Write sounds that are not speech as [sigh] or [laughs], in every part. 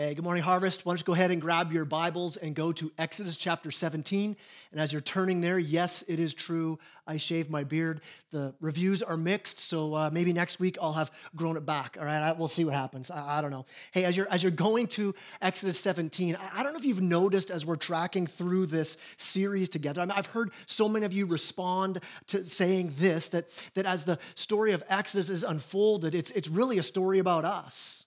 Hey, good morning, Harvest. Why don't you go ahead and grab your Bibles and go to Exodus chapter 17. And as you're turning there, yes, it is true. I shaved my beard. The reviews are mixed, so uh, maybe next week I'll have grown it back. All right, I, we'll see what happens. I, I, don't know. Hey, as you're as you're going to Exodus 17, I, I, don't know if you've noticed as we're tracking through this series together. I mean, I've heard so many of you respond to saying this that that as the story of Exodus is unfolded, it's it's really a story about us.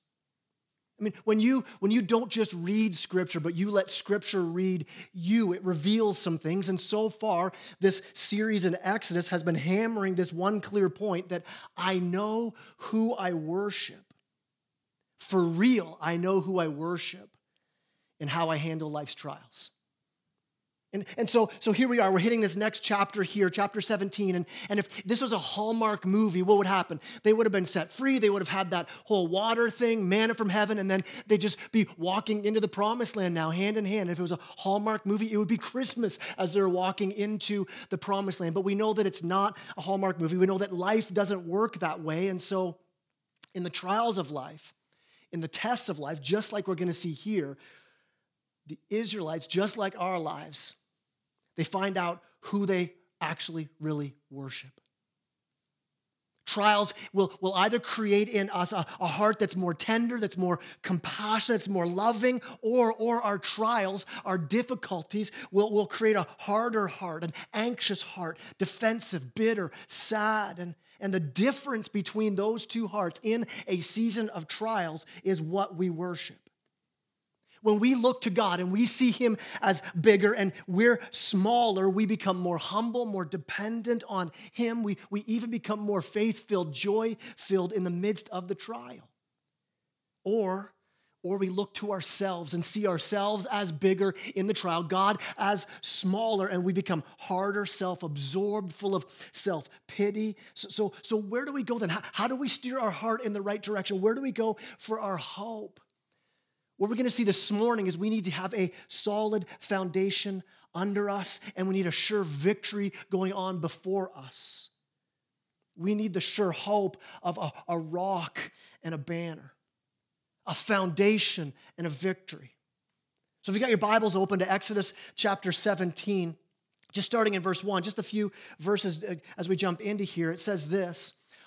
I mean, when you when you don't just read scripture, but you let scripture read you, it reveals some things. And so far, this series in Exodus has been hammering this one clear point that I know who I worship. For real, I know who I worship and how I handle life's trials. And, and so, so here we are, we're hitting this next chapter here, chapter 17. And, and if this was a Hallmark movie, what would happen? They would have been set free. They would have had that whole water thing, manna from heaven, and then they'd just be walking into the promised land now, hand in hand. If it was a Hallmark movie, it would be Christmas as they're walking into the promised land. But we know that it's not a Hallmark movie. We know that life doesn't work that way. And so, in the trials of life, in the tests of life, just like we're going to see here, the Israelites, just like our lives, they find out who they actually really worship. Trials will, will either create in us a, a, heart that's more tender, that's more compassionate, that's more loving, or, or our trials, our difficulties will, will create a harder heart, an anxious heart, defensive, bitter, sad. And, and the difference between those two hearts in a season of trials is what we worship when we look to God and we see Him as bigger and we're smaller, we become more humble, more dependent on Him. We, we even become more faith filled, joy filled in the midst of the trial. Or, or we look to ourselves and see ourselves as bigger in the trial, God as smaller, and we become harder, self absorbed, full of self pity. So, so, so, where do we go then? How, how do we steer our heart in the right direction? Where do we go for our hope? What we're going to see this morning is we need to have a solid foundation under us, and we need a sure victory going on before us. We need the sure hope of a, a rock and a banner, a foundation and a victory. So if you got your Bibles open to Exodus chapter 17, just starting in verse 1, just a few verses uh, as we jump into here, it says this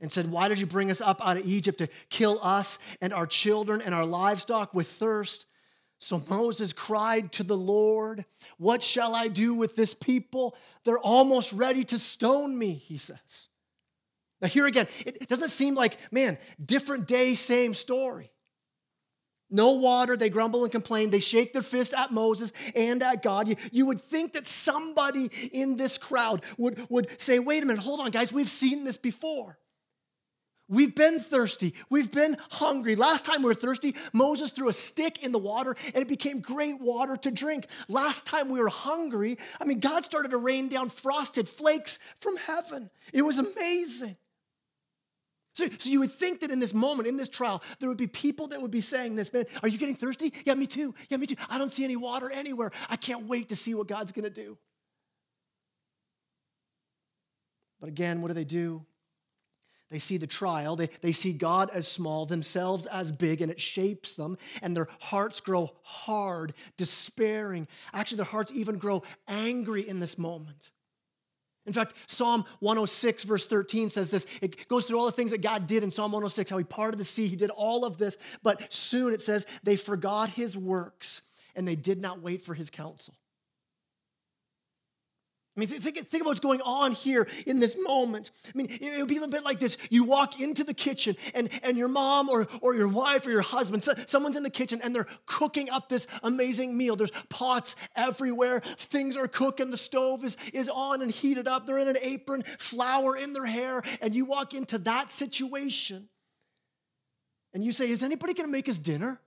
and said, Why did you bring us up out of Egypt to kill us and our children and our livestock with thirst? So Moses cried to the Lord, What shall I do with this people? They're almost ready to stone me, he says. Now, here again, it doesn't seem like, man, different day, same story. No water, they grumble and complain. They shake their fist at Moses and at God. You, you, would think that somebody in this crowd would, would say, wait a minute, hold on, guys, we've seen this before. We've been thirsty. We've been hungry. Last time we were thirsty, Moses threw a stick in the water and it became great water to drink. Last time we were hungry, I mean, God started to rain down frosted flakes from heaven. It was amazing. So, so you would think that in this moment, in this trial, there would be people that would be saying this, man, are you getting thirsty? Yeah, me too. Yeah, me too. I don't see any water anywhere. I can't wait to see what God's going to do. But again, what do they do? They see the trial, they, they see God as small, themselves as big, and it shapes them, and their hearts grow hard, despairing. Actually, their hearts even grow angry in this moment. In fact, Psalm 106, verse 13 says this. It goes through all the things that God did in Psalm 106, how he parted the sea, he did all of this, but soon it says they forgot his works and they did not wait for his counsel. I mean, think, think about what's going on here in this moment. I mean, it would be a little bit like this. You walk into the kitchen, and, and your mom or, or your wife or your husband, so, someone's in the kitchen, and they're cooking up this amazing meal. There's pots everywhere. Things are cooking. The stove is, is on and heated up. They're in an apron, flour in their hair. And you walk into that situation, and you say, Is anybody going to make us dinner?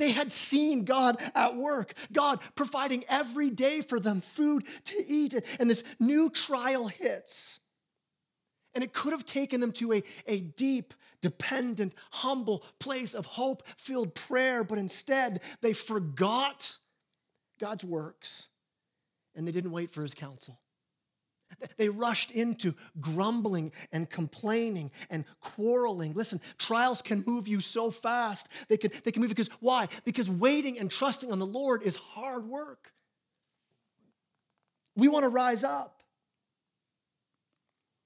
They had seen God at work, God providing every day for them food to eat. And this new trial hits. And it could have taken them to a, a deep, dependent, humble place of hope filled prayer, but instead they forgot God's works and they didn't wait for his counsel. [laughs] They rushed into grumbling and complaining and quarreling. Listen, trials can move you so fast. They can, they can move because why? Because waiting and trusting on the Lord is hard work. We want to rise up.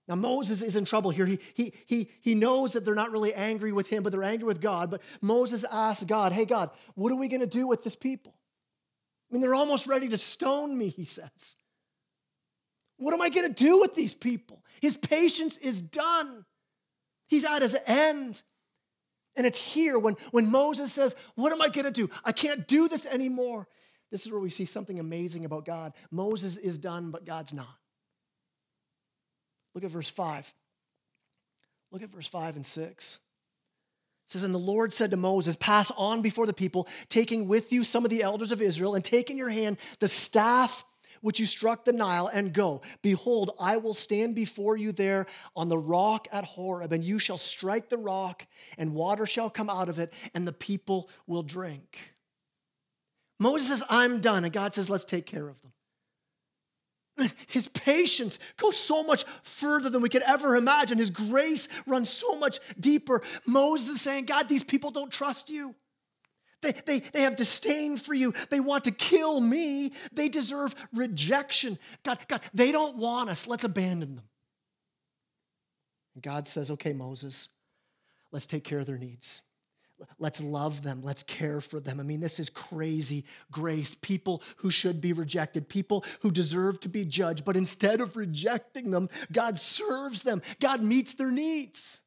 Now, Moses is in trouble here. He, he, he, he knows that they're not really angry with him, but they're angry with God. But Moses asks God, Hey, God, what are we going to do with this people? I mean, they're almost ready to stone me, he says. What am I going to do with these people? His patience is done. He's at his end. And it's here when, when Moses says, What am I going to do? I can't do this anymore. This is where we see something amazing about God. Moses is done, but God's not. Look at verse 5. Look at verse 5 and 6. It says, And the Lord said to Moses, Pass on before the people, taking with you some of the elders of Israel, and take in your hand the staff which you struck the Nile, and go. Behold, I will stand before you there on the rock at Horeb, and you shall strike the rock, and water shall come out of it, and the people will drink. Moses says, I'm done. And God says, Let's take care of them. His patience goes so much further than we could ever imagine. His grace runs so much deeper. Moses saying, God, these people don't trust you. They, they, they have disdain for you. They want to kill me. They deserve rejection. God, God, they don't want us. Let's abandon them. And God says, okay, Moses, let's take care of their needs. Let's love them. Let's care for them. I mean, this is crazy grace. People who should be rejected, people who deserve to be judged, but instead of rejecting them, God serves them, God meets their needs.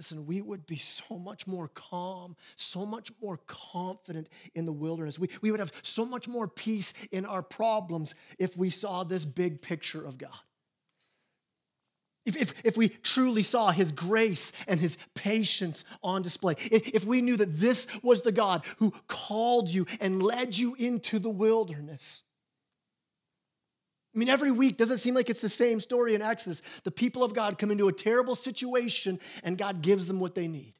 Listen, we would be so much more calm, so much more confident in the wilderness. We, we would have so much more peace in our problems if we saw this big picture of God. If, if, if we truly saw his grace and his patience on display, if, if we knew that this was the God who called you and led you into the wilderness. I mean, every week, doesn't seem like it's the same story in Exodus. The people of God come into a terrible situation and God gives them what they need.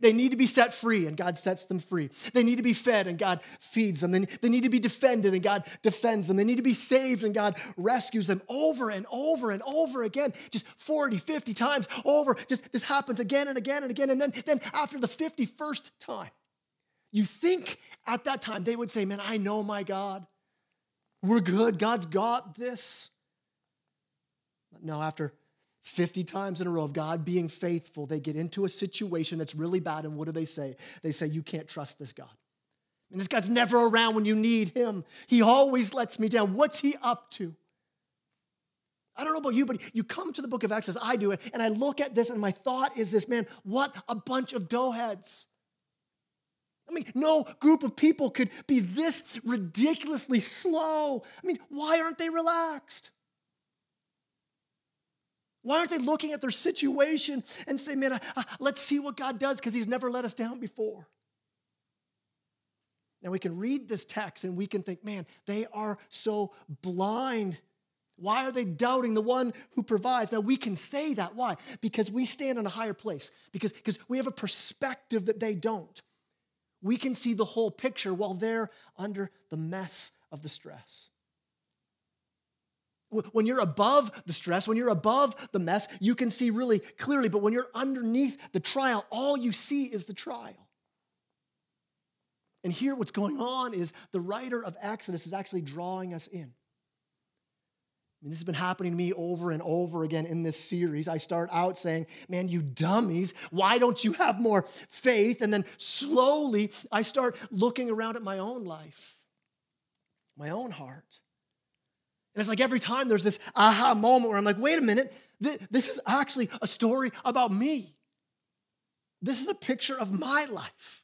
They need to be set free, and God sets them free. They need to be fed, and God feeds them. They need to be defended, and God defends them. They need to be saved, and God rescues them over and over and over again, just 40, 50 times over. Just this happens again and again and again. And then, then after the 51st time, you think at that time they would say, Man, I know my God. We're good. God's got this. No, after 50 times in a row of God being faithful, they get into a situation that's really bad. And what do they say? They say, You can't trust this God. And this God's never around when you need him. He always lets me down. What's he up to? I don't know about you, but you come to the book of Exodus, I do it, and I look at this, and my thought is this man, what a bunch of doughheads. I mean, no group of people could be this ridiculously slow. I mean, why aren't they relaxed? Why aren't they looking at their situation and say, man, let's see what God does because He's never let us down before? Now we can read this text and we can think, man, they are so blind. Why are they doubting the one who provides? Now we can say that. Why? Because we stand in a higher place, because, because we have a perspective that they don't. We can see the whole picture while they're under the mess of the stress. When you're above the stress, when you're above the mess, you can see really clearly. But when you're underneath the trial, all you see is the trial. And here, what's going on is the writer of Exodus is actually drawing us in. I mean, this has been happening to me over and over again in this series. I start out saying, Man, you dummies, why don't you have more faith? And then slowly I start looking around at my own life, my own heart. And it's like every time there's this aha moment where I'm like, wait a minute, this is actually a story about me. This is a picture of my life.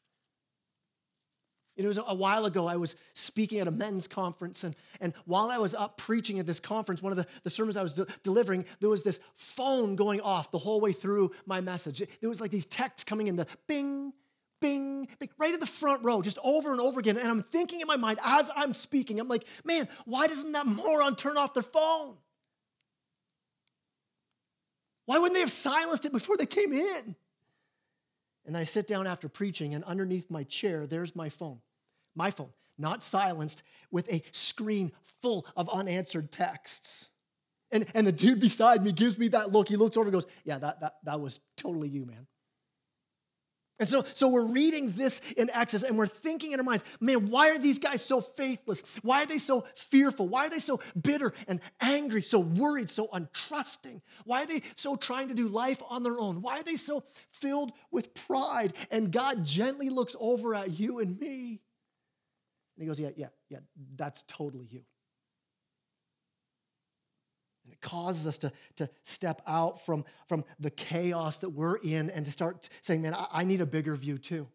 It was a while ago, I was speaking at a men's conference, and, and while I was up preaching at this conference, one of the, the sermons I was de- delivering, there was this phone going off the whole way through my message. There was like these texts coming in the bing, bing, bing, right at the front row, just over and over again. And I'm thinking in my mind as I'm speaking, I'm like, man, why doesn't that moron turn off their phone? Why wouldn't they have silenced it before they came in? And I sit down after preaching, and underneath my chair, there's my phone my phone, not silenced, with a screen full of unanswered texts. And, and the dude beside me gives me that look. He looks over and goes, Yeah, that, that, that was totally you, man. And so, so we're reading this in Exodus and we're thinking in our minds, man, why are these guys so faithless? Why are they so fearful? Why are they so bitter and angry, so worried, so untrusting? Why are they so trying to do life on their own? Why are they so filled with pride? And God gently looks over at you and me and he goes, Yeah, yeah, yeah, that's totally you. And it causes us to, to step out from, from the chaos that we're in and to start saying, Man, I, I need a bigger view too.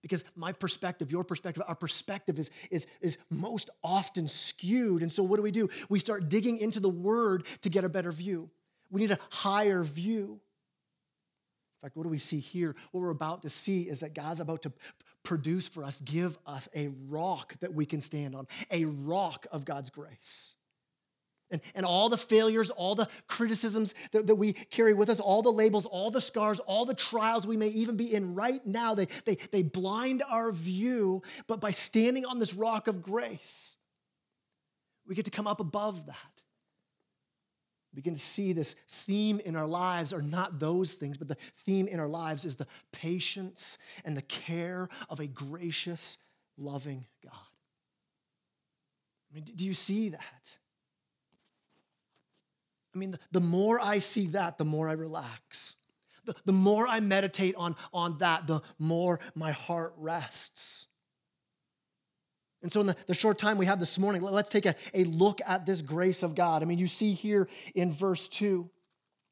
Because my perspective, your perspective, our perspective is, is, is most often skewed. And so, what do we do? We start digging into the word to get a better view. We need a higher view. In fact, what do we see here? What we're about to see is that God's about to produce for us, give us a rock that we can stand on, a rock of God's grace. And, and all the failures, all the criticisms that, that we carry with us, all the labels, all the scars, all the trials we may even be in right now, they, they, they blind our view. But by standing on this rock of grace, we get to come up above that begin to see this theme in our lives are not those things, but the theme in our lives is the patience and the care of a gracious, loving God. I mean, do you see that? I mean, the, more I see that, the more I relax. The, the more I meditate on, on that, the more my heart rests. And so, in the, the, short time we have this morning, let's take a, a look at this grace of God. I mean, you see here in verse 2,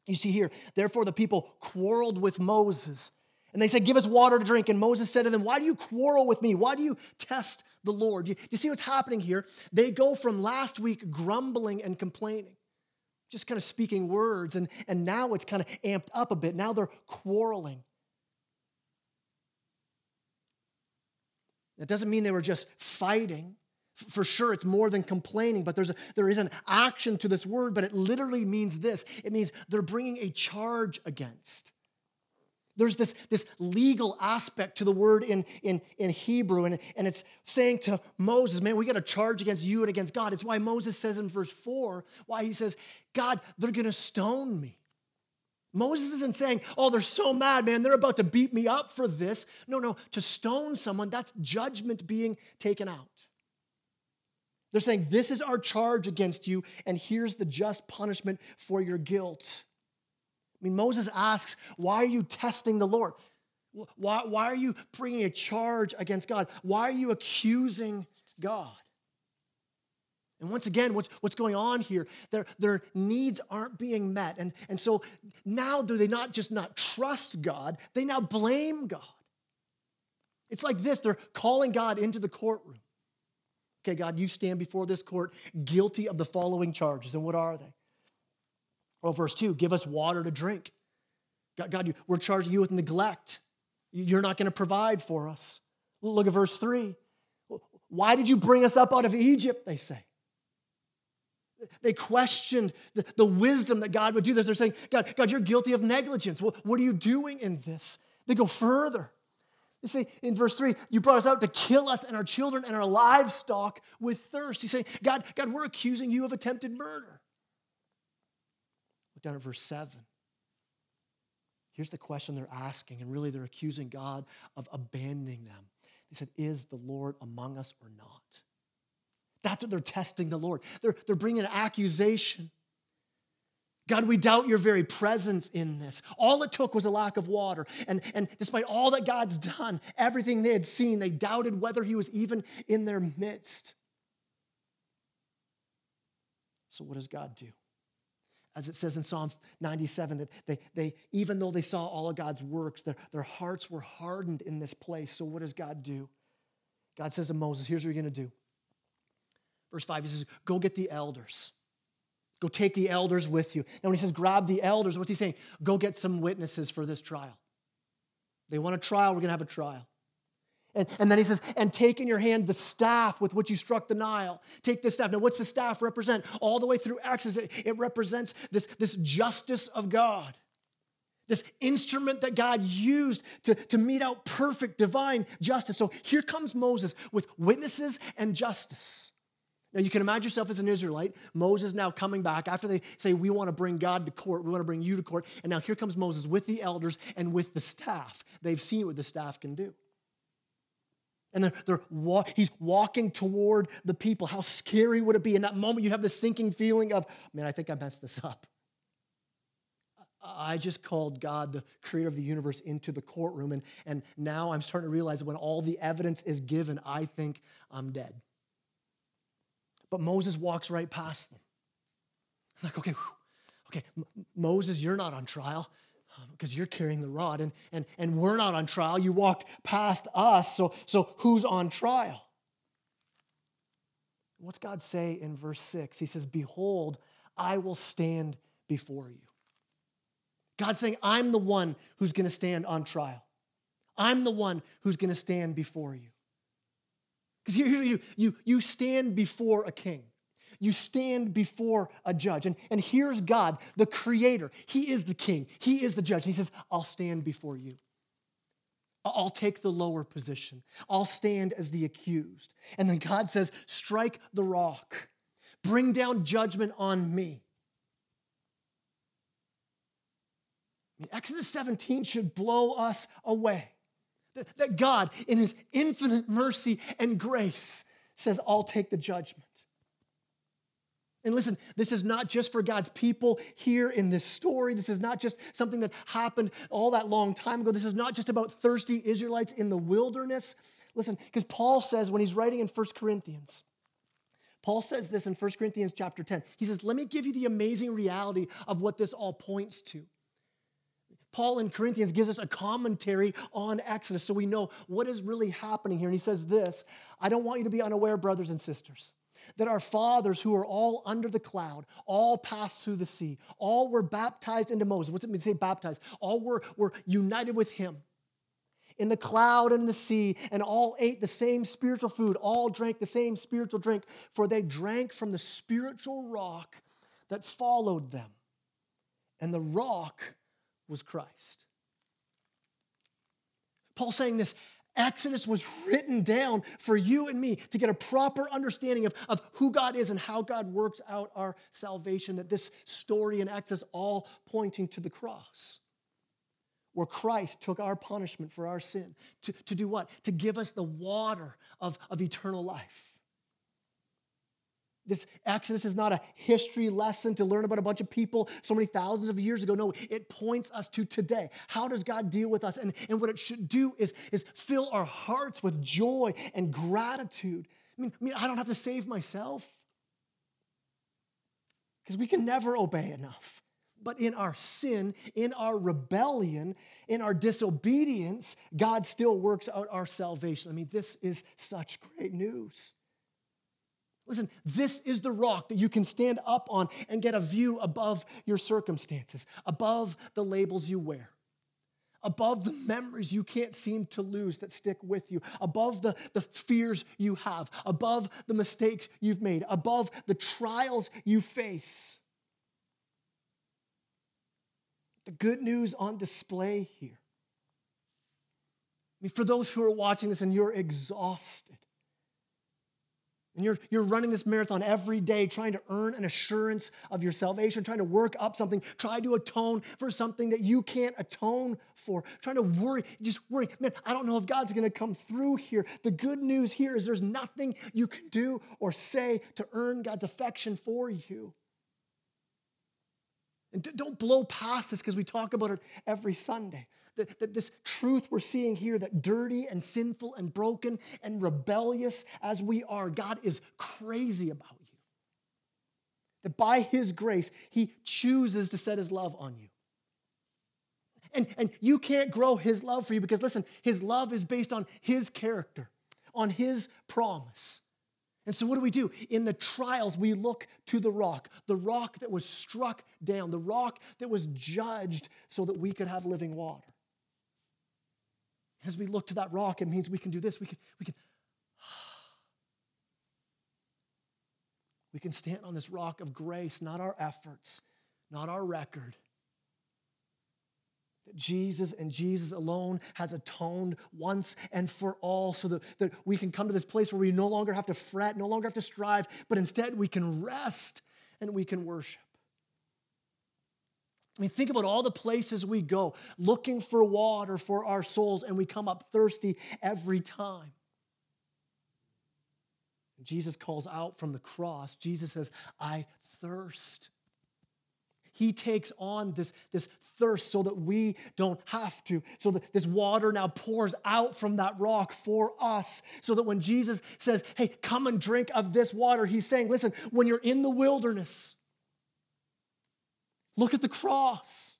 you see here, therefore the people quarreled with Moses. And they said, Give us water to drink. And Moses said to them, Why do you quarrel with me? Why do you test the Lord? You, you see what's happening here? They go from last week grumbling and complaining, just kind of speaking words, and, and now it's kind of amped up a bit. Now they're quarreling. That doesn't mean they were just fighting. For sure, it's more than complaining, but there's a, there is an action to this word, but it literally means this it means they're bringing a charge against. There's this, this legal aspect to the word in, in, in Hebrew, and, and it's saying to Moses, man, we got a charge against you and against God. It's why Moses says in verse 4, why he says, God, they're gonna stone me. Moses isn't saying, oh, they're so mad, man, they're about to beat me up for this. No, no, to stone someone, that's judgment being taken out. They're saying, this is our charge against you, and here's the just punishment for your guilt. I mean, Moses asks, why are you testing the Lord? Why, why are you bringing a charge against God? Why are you accusing God? And once again, what's, what's going on here? Their, their needs aren't being met. And, and so now do they not just not trust God, they now blame God. It's like this they're calling God into the courtroom. Okay, God, you stand before this court guilty of the following charges. And what are they? Well, verse 2 give us water to drink. God, God we're charging you with neglect. You're not going to provide for us. Look at verse 3. Why did you bring us up out of Egypt? They say. They questioned the, the wisdom that God would do this. They're saying, God, God, you're guilty of negligence. What, what are you doing in this? They go further. They say in verse 3, you brought us out to kill us and our children and our livestock with thirst. He's saying, God, God, we're accusing you of attempted murder. Look down at verse 7. Here's the question they're asking, and really they're accusing God of abandoning them. They said, Is the Lord among us or not? That's what they're testing the Lord. They're, they're bringing an accusation. God, we doubt your very presence in this. All it took was a lack of water. And, and despite all that God's done, everything they had seen, they doubted whether he was even in their midst. So, what does God do? As it says in Psalm 97, that they, they even though they saw all of God's works, their, their hearts were hardened in this place. So, what does God do? God says to Moses, Here's what you're going to do. Verse 5, he says, Go get the elders. Go take the elders with you. Now, when he says grab the elders, what's he saying? Go get some witnesses for this trial. They want a trial, we're going to have a trial. And, and then he says, and take in your hand the staff with which you struck the Nile. Take this staff. Now, what's the staff represent? All the way through Exodus, it, it represents this, this justice of God, this instrument that God used to, to mete out perfect divine justice. So here comes Moses with witnesses and justice. Now, you can imagine yourself as an Israelite. Moses now coming back after they say, We want to bring God to court. We want to bring you to court. And now here comes Moses with the elders and with the staff. They've seen what the staff can do. And they're, they're he's walking toward the people. How scary would it be? In that moment, you have this sinking feeling of, man, I think I messed this up. I just called God, the creator of the universe, into the courtroom. And, and now I'm starting to realize that when all the evidence is given, I think I'm dead. But Moses walks right past them. I'm like, okay, whew, okay, M- Moses, you're not on trial because um, you're carrying the rod, and, and, and we're not on trial. You walked past us, so, so who's on trial? What's God say in verse 6? He says, Behold, I will stand before you. God's saying, I'm the one who's going to stand on trial. I'm the one who's going to stand before you. Because you, you, you stand before a king. You stand before a judge. And, and here's God, the creator. He is the king. He is the judge. He says, I'll stand before you. I'll take the lower position. I'll stand as the accused. And then God says, Strike the rock, bring down judgment on me. I mean, Exodus 17 should blow us away. That God, in his infinite mercy and grace, says, I'll take the judgment. And listen, this is not just for God's people here in this story. This is not just something that happened all that long time ago. This is not just about thirsty Israelites in the wilderness. Listen, because Paul says when he's writing in 1 Corinthians, Paul says this in 1 Corinthians chapter 10. He says, Let me give you the amazing reality of what this all points to. Paul in Corinthians gives us a commentary on Exodus so we know what is really happening here. And he says this I don't want you to be unaware, brothers and sisters, that our fathers who are all under the cloud, all passed through the sea, all were baptized into Moses. What's it mean to say baptized? All were, were united with him in the cloud and the sea, and all ate the same spiritual food, all drank the same spiritual drink, for they drank from the spiritual rock that followed them. And the rock was Christ. Paul saying this Exodus was written down for you and me to get a proper understanding of, of who God is and how God works out our salvation. That this story in Exodus all pointing to the cross, where Christ took our punishment for our sin. To, to do what? To give us the water of, of eternal life. This Exodus is not a history lesson to learn about a bunch of people so many thousands of years ago. No, it points us to today. How does God deal with us? And, and what it should do is, is fill our hearts with joy and gratitude. I mean, I, mean, I don't have to save myself because we can never obey enough. But in our sin, in our rebellion, in our disobedience, God still works out our salvation. I mean, this is such great news. Listen, this is the rock that you can stand up on and get a view above your circumstances, above the labels you wear, above the memories you can't seem to lose that stick with you, above the, the fears you have, above the mistakes you've made, above the trials you face. The good news on display here. I mean, for those who are watching this and you're exhausted, and you're, you're running this marathon every day trying to earn an assurance of your salvation, trying to work up something, try to atone for something that you can't atone for, trying to worry, just worry. Man, I don't know if God's gonna come through here. The good news here is there's nothing you can do or say to earn God's affection for you. And don't blow past this because we talk about it every Sunday that, that this truth we're seeing here that dirty and sinful and broken and rebellious as we are, God is crazy about you. That by His grace, He chooses to set His love on you. And, and you can't grow His love for you because, listen, His love is based on His character on his promise. And so, what do we do? In the trials, we look to the rock, the rock that was struck down, the rock that was judged so that we could have living water. As we look to that rock, it means we can do this. We can, we can, [sighs] we can stand on this rock of grace, not our efforts, not our record, that Jesus and Jesus alone has atoned once and for all so that, that we can come to this place where we no longer have to fret, no longer have to strive, but instead we can rest and we can worship. I mean, think about all the places we go looking for water for our souls, and we come up thirsty every time. Jesus calls out from the cross. Jesus says, I thirst. He takes on this, this thirst so that we don't have to. So that this water now pours out from that rock for us. So that when Jesus says, Hey, come and drink of this water, he's saying, Listen, when you're in the wilderness, look at the cross.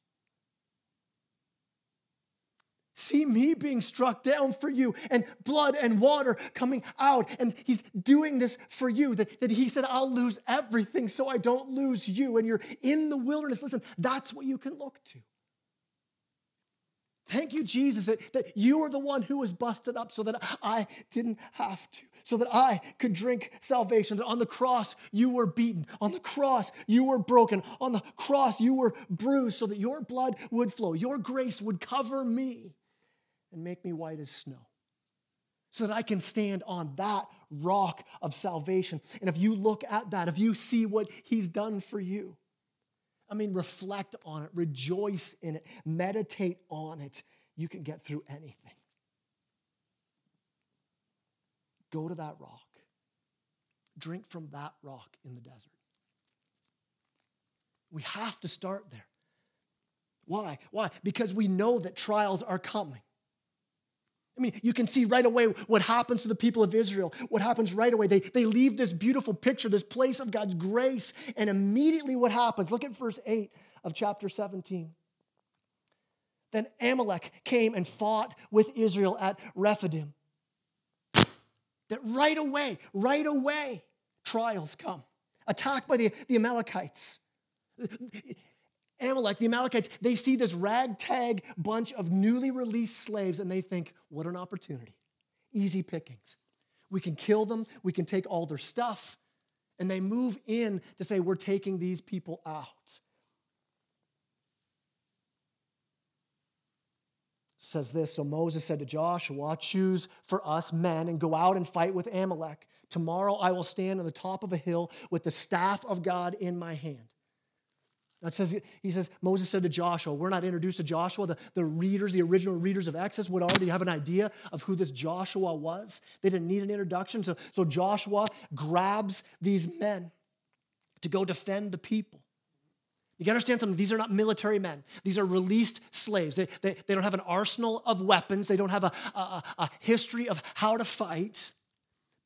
See me being struck down for you, and blood and water coming out. And he's doing this for you. That, that he said, I'll lose everything so I don't lose you. And you're in the wilderness. Listen, that's what you can look to. Thank you, Jesus, that, that you are the one who was busted up so that I didn't have to, so that I could drink salvation. That on the cross, you were beaten. On the cross, you were broken. On the cross, you were bruised so that your blood would flow. Your grace would cover me and make me white as snow so that I can stand on that rock of salvation. And if you look at that, if you see what he's done for you, I mean, reflect on it, rejoice in it, meditate on it, you can get through anything. Go to that rock, drink from that rock in the desert. We have to start there. Why? Why? Because we know that trials are coming. I mean, you can see right away what happens to the people of Israel. What happens right away? They, they leave this beautiful picture, this place of God's grace, and immediately what happens? Look at verse 8 of chapter 17. Then Amalek came and fought with Israel at Rephidim. That right away, right away, trials come. Attacked by the, the Amalekites. Amalek, the Amalekites, they see this ragtag bunch of newly released slaves and they think, what an opportunity. Easy pickings. We can kill them, we can take all their stuff. And they move in to say, we're taking these people out. says this So Moses said to Joshua, Choose for us men and go out and fight with Amalek. Tomorrow I will stand on the top of a hill with the staff of God in my hand. That says, he says, Moses said to Joshua, we're not introduced to Joshua. The, the readers, the original readers of Exodus would already have an idea of who this Joshua was. They didn't need an introduction. So, so Joshua grabs these men to go defend the people. You understand something. These are not military men. These are released slaves. They, they, they don't have an arsenal of weapons. They don't have a, a, a history of how to fight.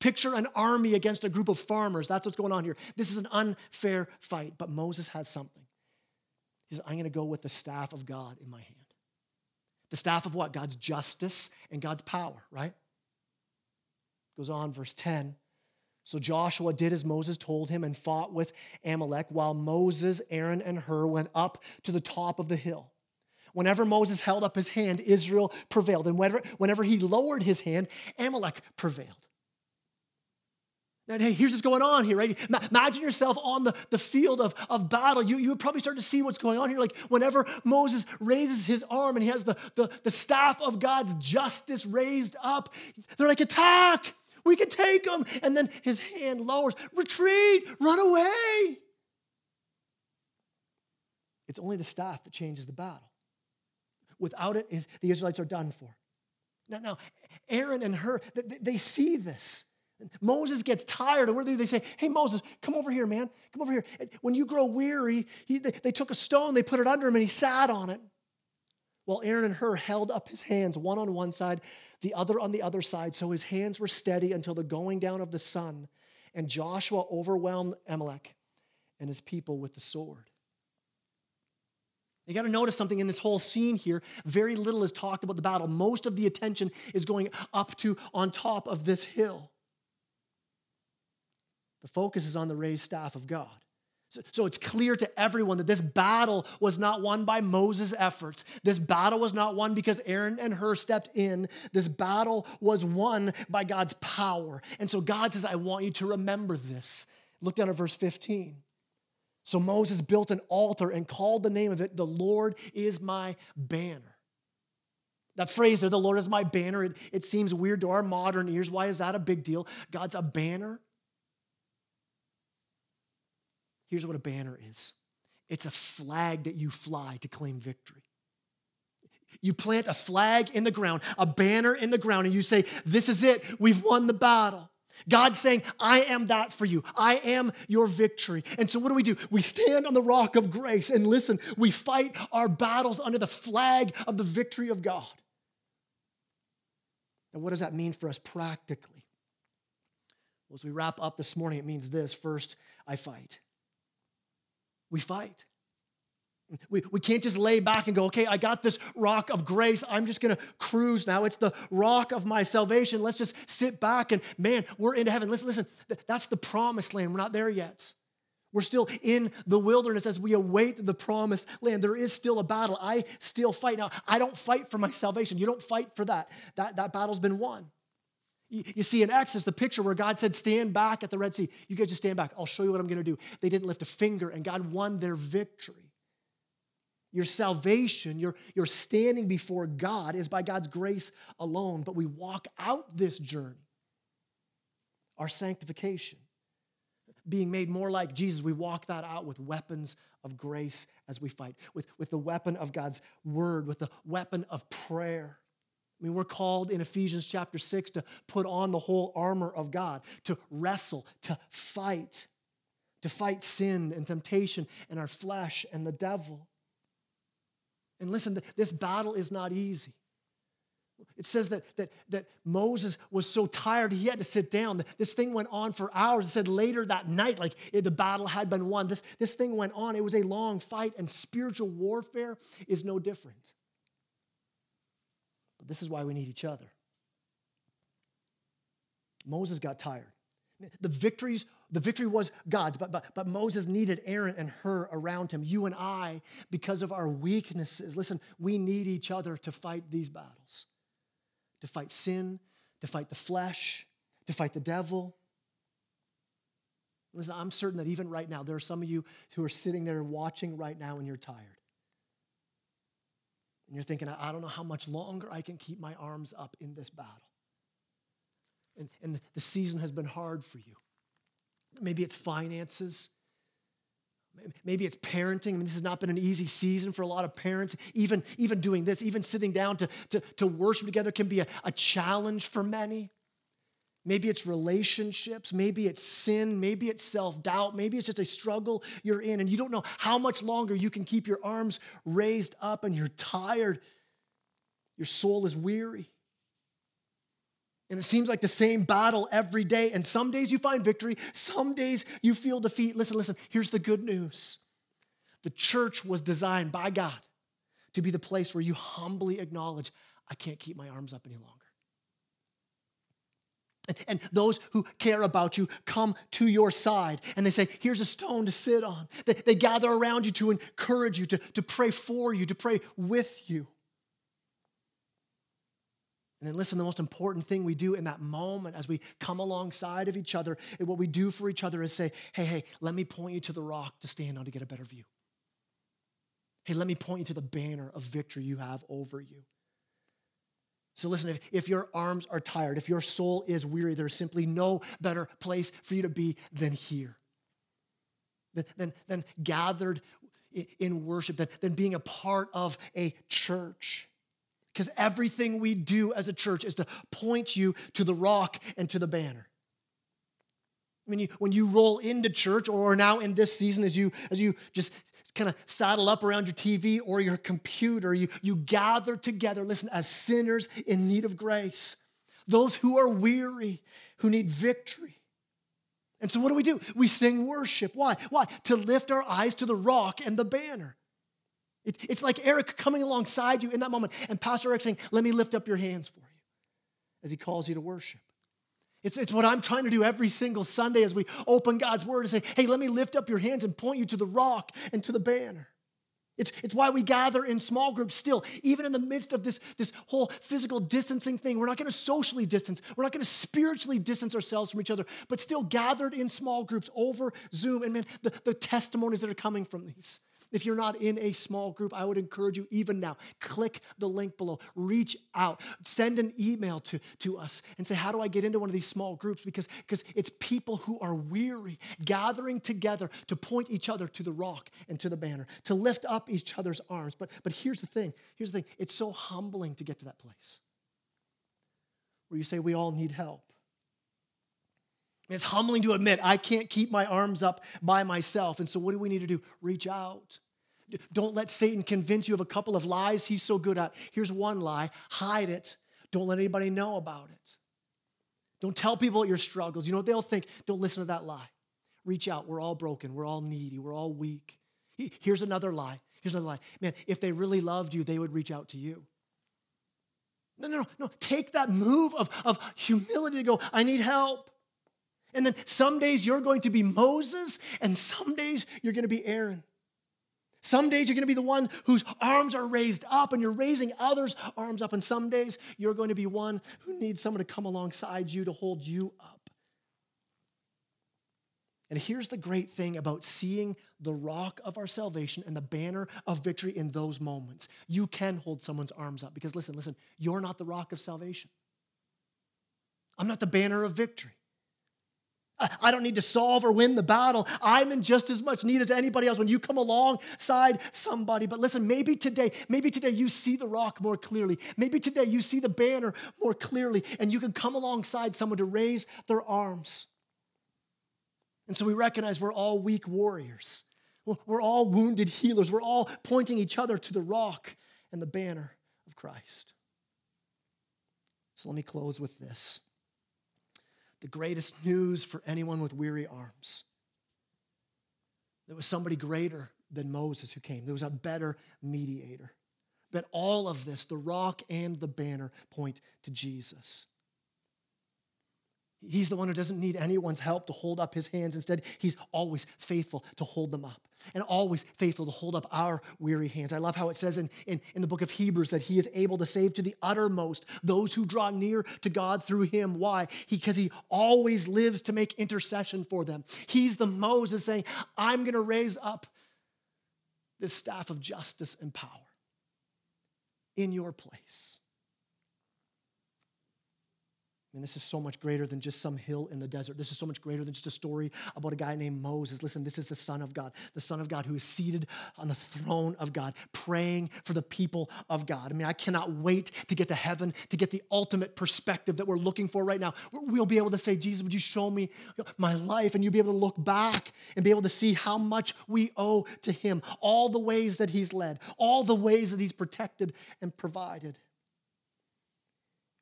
Picture an army against a group of farmers. That's what's going on here. This is an unfair fight, but Moses has something. Says, I'm going to go with the staff of God in my hand. The staff of what? God's justice and God's power, right? Goes on, verse 10. So Joshua did as Moses told him and fought with Amalek while Moses, Aaron, and Hur went up to the top of the hill. Whenever Moses held up his hand, Israel prevailed. And whenever, whenever he lowered his hand, Amalek prevailed. Now, hey, here's what's going on here, right? Imagine yourself on the, the field of, of battle. You, you would probably start to see what's going on here. Like whenever Moses raises his arm and he has the, the, the staff of God's justice raised up, they're like, attack! We can take them. And then his hand lowers, retreat, run away. It's only the staff that changes the battle. Without it, the Israelites are done for. Now, now Aaron and Hur, they see this. Moses gets tired, and what do they say? Hey, Moses, come over here, man. Come over here. When you grow weary, he, they, they took a stone, they put it under him, and he sat on it. While Aaron and Hur held up his hands, one on one side, the other on the other side, so his hands were steady until the going down of the sun. And Joshua overwhelmed Amalek and his people with the sword. You got to notice something in this whole scene here. Very little is talked about the battle. Most of the attention is going up to on top of this hill. The focus is on the raised staff of God. So it's clear to everyone that this battle was not won by Moses' efforts. This battle was not won because Aaron and Hur stepped in. This battle was won by God's power. And so God says, I want you to remember this. Look down at verse 15. So Moses built an altar and called the name of it, The Lord is my banner. That phrase there, the Lord is my banner, it, it seems weird to our modern ears. Why is that a big deal? God's a banner. Here's what a banner is it's a flag that you fly to claim victory. You plant a flag in the ground, a banner in the ground, and you say, This is it, we've won the battle. God's saying, I am that for you. I am your victory. And so, what do we do? We stand on the rock of grace and listen, we fight our battles under the flag of the victory of God. And what does that mean for us practically? Well, as we wrap up this morning, it means this first, I fight. We fight. We, we can't just lay back and go, okay, I got this rock of grace. I'm just going to cruise now. It's the rock of my salvation. Let's just sit back and, man, we're into heaven. Listen, listen, that's the promised land. We're not there yet. We're still in the wilderness as we await the promised land. There is still a battle. I still fight. Now, I don't fight for my salvation. You don't fight for that. That, that battle's been won. You, see in Exodus the picture where God said, Stand back at the Red Sea. You guys just stand back. I'll show you what I'm going to do. They didn't lift a finger, and God won their victory. Your salvation, your, your standing before God is by God's grace alone. But we walk out this journey, our sanctification, being made more like Jesus, we walk that out with weapons of grace as we fight, with, with the weapon of God's word, with the weapon of prayer. I mean, we're called in Ephesians chapter 6 to put on the whole armor of God, to wrestle, to fight, to fight sin and temptation and our flesh and the devil. And listen, this battle is not easy. It says that, that, that Moses was so tired he had to sit down. This thing went on for hours. It said later that night, like the battle had been won. This, this thing went on. It was a long fight, and spiritual warfare is no different. But this is why we need each other. Moses got tired. The victories, the victory was God's, but, but, but Moses needed Aaron and Hur around him. You and I, because of our weaknesses, listen, we need each other to fight these battles, to fight sin, to fight the flesh, to fight the devil. Listen, I'm certain that even right now, there are some of you who are sitting there watching right now and you're tired. And you're thinking, I don't know how much longer I can keep my arms up in this battle and, and the season has been hard for you. Maybe it's finances. Maybe it's parenting. I mean, this has not been an easy season for a lot of parents. Even, even doing this, even sitting down to, to, to worship together can be a, a challenge for many. Maybe it's relationships. Maybe it's sin. Maybe it's self doubt. Maybe it's just a struggle you're in, and you don't know how much longer you can keep your arms raised up and you're tired. Your soul is weary. And it seems like the same battle every day. And some days you find victory, some days you feel defeat. Listen, listen, here's the good news the church was designed by God to be the place where you humbly acknowledge, I can't keep my arms up any longer. And, those who care about you come to your side and they say, Here's a stone to sit on. They, they gather around you to encourage you, to, to pray for you, to pray with you. And then listen, the most important thing we do in that moment as we come alongside of each other, and what we do for each other is say, hey, hey, let me point you to the rock to stand on to get a better view. Hey, let me point you to the banner of victory you have over you. So listen, if, if your arms are tired, if your soul is weary, there's simply no better place for you to be than here. Than, than, than gathered in worship, than, than being a part of a church. Because everything we do as a church is to point you to the rock and to the banner. When you, when you roll into church or now in this season as you, as you just kind of saddle up around your TV or your computer, you, you gather together, listen, as sinners in need of grace, those who are weary, who need victory. And so what do we do? We sing worship. Why? Why? To lift our eyes to the rock and the banner. It, it's like Eric coming alongside you in that moment and Pastor Eric saying, Let me lift up your hands for you as he calls you to worship. It's, it's what I'm trying to do every single Sunday as we open God's word and say, Hey, let me lift up your hands and point you to the rock and to the banner. It's, it's why we gather in small groups still, even in the midst of this, this whole physical distancing thing. We're not going to socially distance. We're not going to spiritually distance ourselves from each other, but still gathered in small groups over Zoom. And man, the, the testimonies that are coming from these. If you're not in a small group, I would encourage you even now, click the link below, reach out, send an email to, to us and say, How do I get into one of these small groups? Because, because it's people who are weary gathering together to point each other to the rock and to the banner, to lift up each other's arms. But, but here's the thing here's the thing it's so humbling to get to that place where you say, We all need help. It's humbling to admit I can't keep my arms up by myself. And so, what do we need to do? Reach out. Don't let Satan convince you of a couple of lies he's so good at. Here's one lie hide it. Don't let anybody know about it. Don't tell people your struggles. You know what they'll think? Don't listen to that lie. Reach out. We're all broken. We're all needy. We're all weak. Here's another lie. Here's another lie. Man, if they really loved you, they would reach out to you. No, no, no, no. Take that move of, of humility to go, I need help. And then some days you're going to be Moses, and some days you're going to be Aaron. Some days you're going to be the one whose arms are raised up and you're raising others' arms up. And some days you're going to be one who needs someone to come alongside you to hold you up. And here's the great thing about seeing the rock of our salvation and the banner of victory in those moments. You can hold someone's arms up because listen, listen, you're not the rock of salvation. I'm not the banner of victory. I don't need to solve or win the battle. I'm in just as much need as anybody else when you come alongside somebody. But listen, maybe today, maybe today you see the rock more clearly. Maybe today you see the banner more clearly, and you can come alongside someone to raise their arms. And so we recognize we're all weak warriors. We're all wounded healers. We're all pointing each other to the rock and the banner of Christ. So let me close with this the greatest news for anyone with weary arms. There was somebody greater than Moses who came, there was a better mediator. That all of this, the rock and the banner, point to Jesus. He's the one who doesn't need anyone's help to hold up his hands. Instead, he's always faithful to hold them up and always faithful to hold up our weary hands. I love how it says in, in, in, the book of Hebrews that he is able to save to the uttermost those who draw near to God through him. Why? Because he, he always lives to make intercession for them. He's the Moses saying, I'm going to raise up this staff of justice and power in your place. Mean, this is so much greater than just some hill in the desert. This is so much greater than just a story about a guy named Moses. Listen, this is the Son of God, the Son of God who is seated on the throne of God, praying for the people of God. I mean, I cannot wait to get to heaven to get the ultimate perspective that we're looking for right now. We'll be able to say, Jesus, would you show me my life? And you'll be able to look back and be able to see how much we owe to Him, all the ways that He's led, all the ways that He's protected and provided.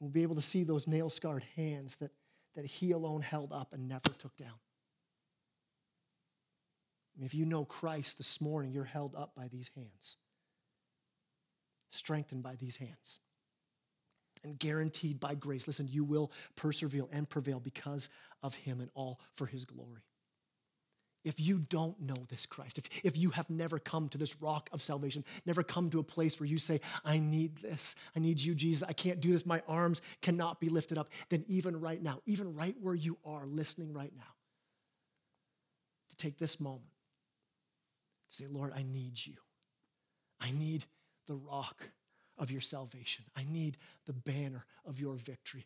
We'll be able to see those nail scarred hands that, that He alone held up and never took down. if you know Christ this morning, you're held up by these hands, strengthened by these hands, and guaranteed by grace. Listen, you will persevere and prevail because of Him and all for His glory if you don't know this Christ, if, if you have never come to this rock of salvation, never come to a place where you say, I need this, I need you, Jesus, I can't do this, my arms cannot be lifted up, then even right now, even right where you are listening right now, to take this moment to say, Lord, I need you. I need the rock of your salvation. I need the banner of your victory.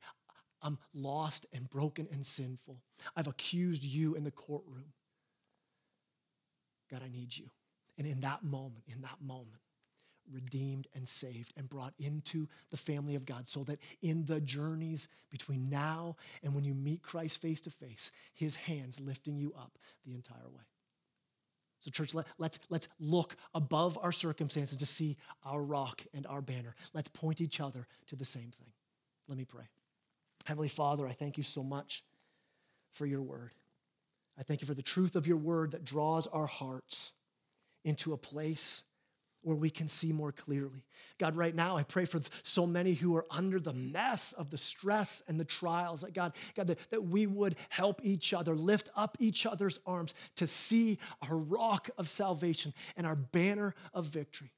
I'm lost and broken and sinful. I've accused you in the courtroom. God, I need you. And in that moment, in that moment, redeemed and saved and brought into the family of God so that in the journeys between now and when you meet Christ face to face, his hands lifting you up the entire way. So, church, let, let's, let's look above our circumstances to see our rock and our banner. Let's point each other to the same thing. Let me pray. Heavenly Father, I thank you so much for your word. I thank you for the truth of your word that draws our hearts into a place where we can see more clearly. God, right now, I pray for so many who are under the mess of the stress and the trials. That God, God, that, that we would help each other, lift up each other's arms to see our rock of salvation and our banner of victory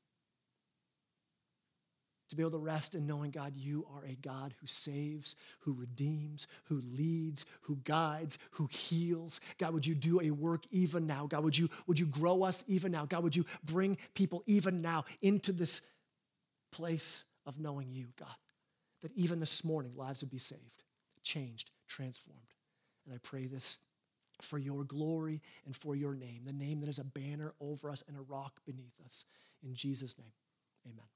to be able to rest in knowing, God, you are a God who saves, who redeems, who leads, who guides, who heals. God, would you do a work even now? God, would you, would you grow us even now? God, would you bring people even now into this place of knowing you, God? That even this morning, lives would be saved, changed, transformed. And I pray this for your glory and for your name, the name that is a banner over us and a rock beneath us. In Jesus' name, amen.